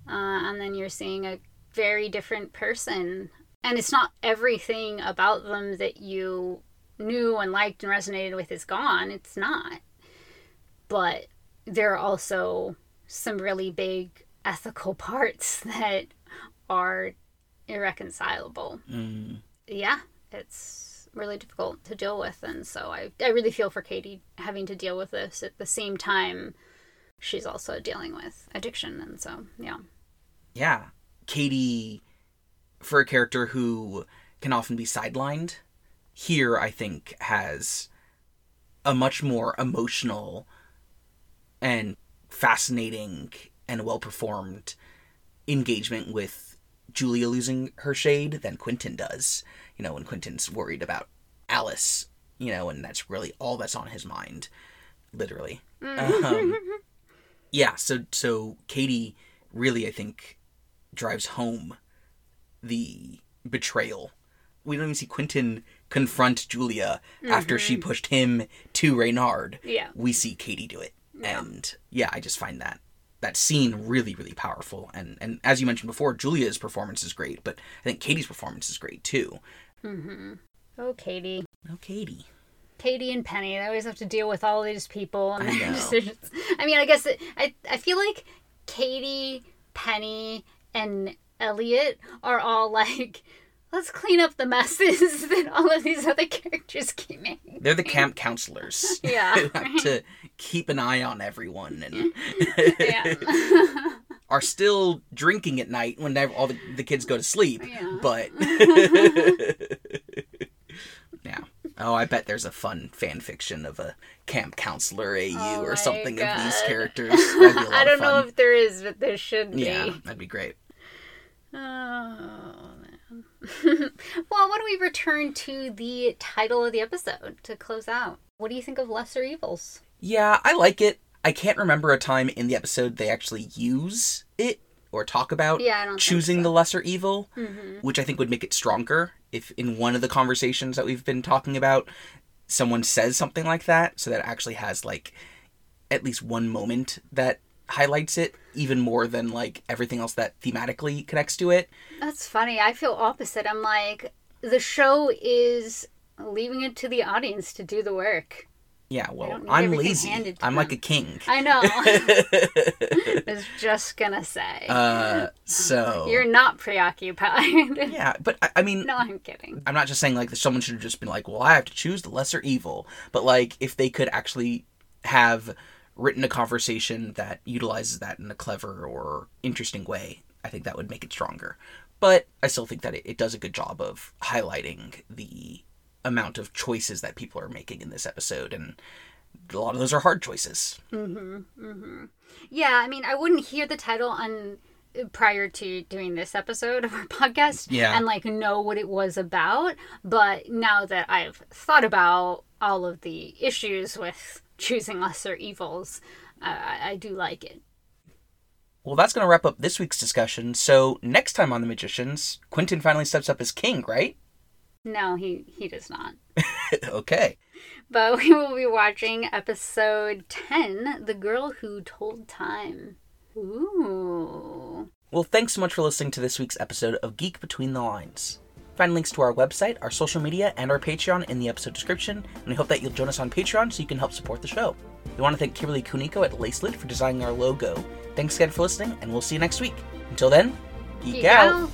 and then you're seeing a very different person. And it's not everything about them that you knew and liked and resonated with is gone. It's not. But there are also some really big ethical parts that are irreconcilable Mm. yeah, it's really difficult to deal with. And so I, I really feel for Kady having to deal with this at the same time she's also dealing with addiction. And so, yeah. Yeah. Kady, for a character who can often be sidelined, here I think has a much more emotional and fascinating and well performed engagement with Julia losing her shade than Quentin does. You know, when Quentin's worried about Alice, you know, and that's really all that's on his mind, literally. Um, yeah, so so Kady really I think drives home the betrayal. We don't even see Quentin confront Julia after she pushed him to Reynard. Yeah. We see Kady do it. And yeah, I just find that that scene really, really powerful. And and as you mentioned before, Julia's performance is great, but I think Kady's performance is great too. Mm-hmm. Oh, Kady. Oh, Kady. Kady and Penny, they always have to deal with all these people and I decisions. I mean, I guess it, I, I feel like Kady, Penny, and Eliot are all like, let's clean up the messes that all of these other characters keep making. They're the camp counselors. Yeah. to keep an eye on everyone and are still drinking at night when all the, the kids go to sleep. Yeah. But yeah. Oh, I bet there's a fun fan fiction of a camp counselor AU Oh or something of these characters. That'd be a lot I don't know if there is, but there should be. Yeah, that'd be great. Oh man. well, why don't we return to the title of the episode to close out? What do you think of Lesser Evils? Yeah, I like it. I can't remember a time in the episode they actually use it or talk about Yeah, I don't think choosing so. the lesser evil, Mm-hmm. which I think would make it stronger if in one of the conversations that we've been talking about someone says something like that so that it actually has like at least one moment that highlights it even more than like everything else that thematically connects to it. That's funny. I feel opposite. I'm like, the show is leaving it to the audience to do the work. Yeah, well, I'm lazy. I'm like a king. I know. I was just gonna say. uh so You're not preoccupied. Yeah, but I, I mean no, I'm kidding. I'm not just saying like someone should have just been like, well, I have to choose the lesser evil. But like, if they could actually have written a conversation that utilizes that in a clever or interesting way, I think that would make it stronger. But I still think that it, it does a good job of highlighting the amount of choices that people are making in this episode, and a lot of those are hard choices. Yeah, I mean, I wouldn't hear the title on prior to doing this episode of our podcast Yeah. and like know what it was about but now that i've thought about all of the issues with choosing lesser evils uh, I, I do like it Well, that's going to wrap up this week's discussion. So next time on The Magicians, Quentin finally steps up as king, right? No he he does not okay. but we will be watching episode 10 the girl who told time ooh Well, thanks so much for listening to this week's episode of Geek Between the Lines. Find links to our website, our social media, and our Patreon in the episode description, and we hope that you'll join us on Patreon so you can help support the show. We want to thank Kimberly Kuniko at Lacelit for designing our logo. Thanks again for listening, and we'll see you next week. Until then, geek, Geek out. out.